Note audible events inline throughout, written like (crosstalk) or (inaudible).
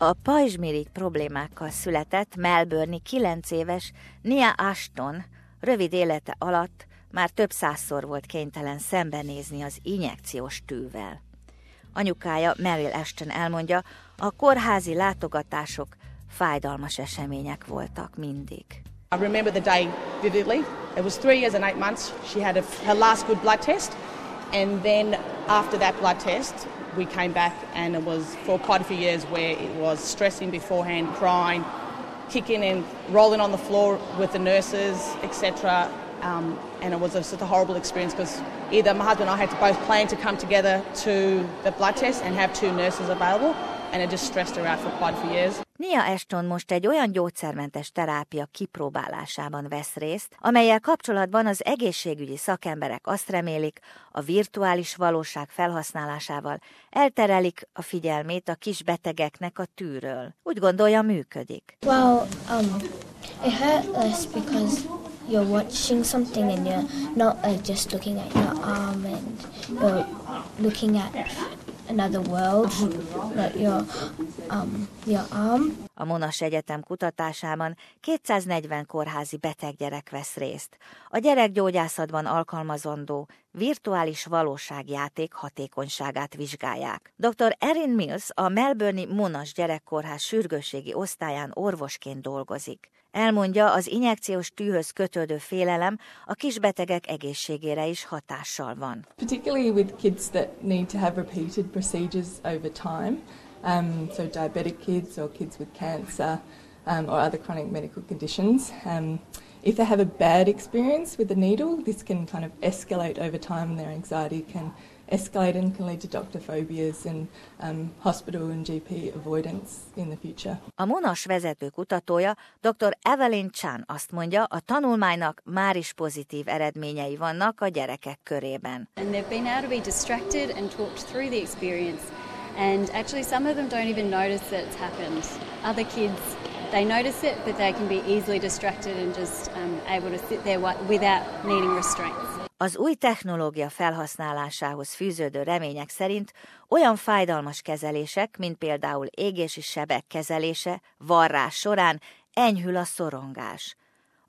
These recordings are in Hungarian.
A pajzsmirigy problémákkal született Melbourne 9 éves Nia Ashton rövid élete alatt már több százszor volt kénytelen szembenézni az injekciós tűvel. Anyukája Meryl Ashton elmondja, a kórházi látogatások fájdalmas események voltak mindig. I remember the day vividly. It was three years and eight months. She had a, her last good blood test, and then after that blood test, we came back, and it was for quite a few years where it was stressing beforehand, crying, kicking and rolling on the floor with the nurses, etc. Um, and it was a, just a horrible experience because either my husband and I had to both plan to come together to the blood test and have two nurses available, and it just stressed her out for quite a few years. Nia Ashton most egy olyan gyógyszermentes terápia kipróbálásában vesz részt, amelyel kapcsolatban az egészségügyi szakemberek azt remélik, a virtuális valóság felhasználásával elterelik a figyelmét a kis betegeknek a tűről. Úgy gondolja, működik. Well, um, it hurt less because you're watching something and you're not uh, just looking at your arm and you're looking at another world, like your, um, your arm. A Monas Egyetem kutatásában 240 kórházi beteggyerek vesz részt. A gyerekgyógyászatban alkalmazandó virtuális valóságjáték hatékonyságát vizsgálják. Dr. Erin Mills a Melbourne Monas gyerekkórház sürgősségi osztályán orvosként dolgozik. Elmondja, az injekciós tűhöz kötődő félelem a kisbetegek egészségére is hatással van. Particularly with kids that need to have repeated procedures over time, um, so diabetic kids or kids with cancer um, or other chronic medical conditions. Um, if they have a bad experience with the needle, this can kind of escalate over time and their anxiety can escalate and can lead to doctor phobias and um, hospital and GP avoidance in the future. A Monas vezető kutatója, dr. Evelyn Chan azt mondja, a tanulmánynak már is pozitív eredményei vannak a gyerekek körében. And they've been able to be distracted and talked through the experience. And actually some of them don't even notice that it's happened. Other kids they notice it, but they can be easily distracted and just um, able to sit there without needing restraints. Az új technológia felhasználásához fűződő remények szerint olyan fájdalmas kezelések, mint például égési sebek kezelése, varrás során enyhül a szorongás.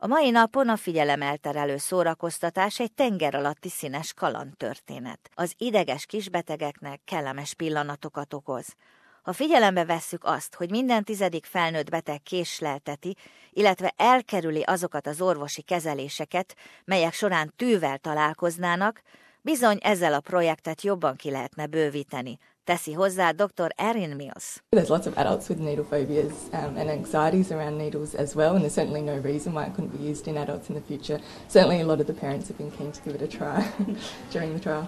A mai napon a figyelemelterelő szórakoztatás egy tenger alatti színes kalandtörténet. Az ideges kisbetegeknek kellemes pillanatokat okoz. Ha figyelembe vesszük azt, hogy minden tizedik felnőtt beteg késlelteti, illetve elkerüli azokat az orvosi kezeléseket, melyek során tűvel találkoznának, bizony ezzel a projektet jobban ki lehetne bővíteni, teszi hozzá dr. Erin Mills. There's lots of adults with needle phobias um, and anxieties around needles as well, and there's certainly no reason why it couldn't be used in adults in the future. Certainly a lot of the parents have been keen to give it a try (laughs) during the trial.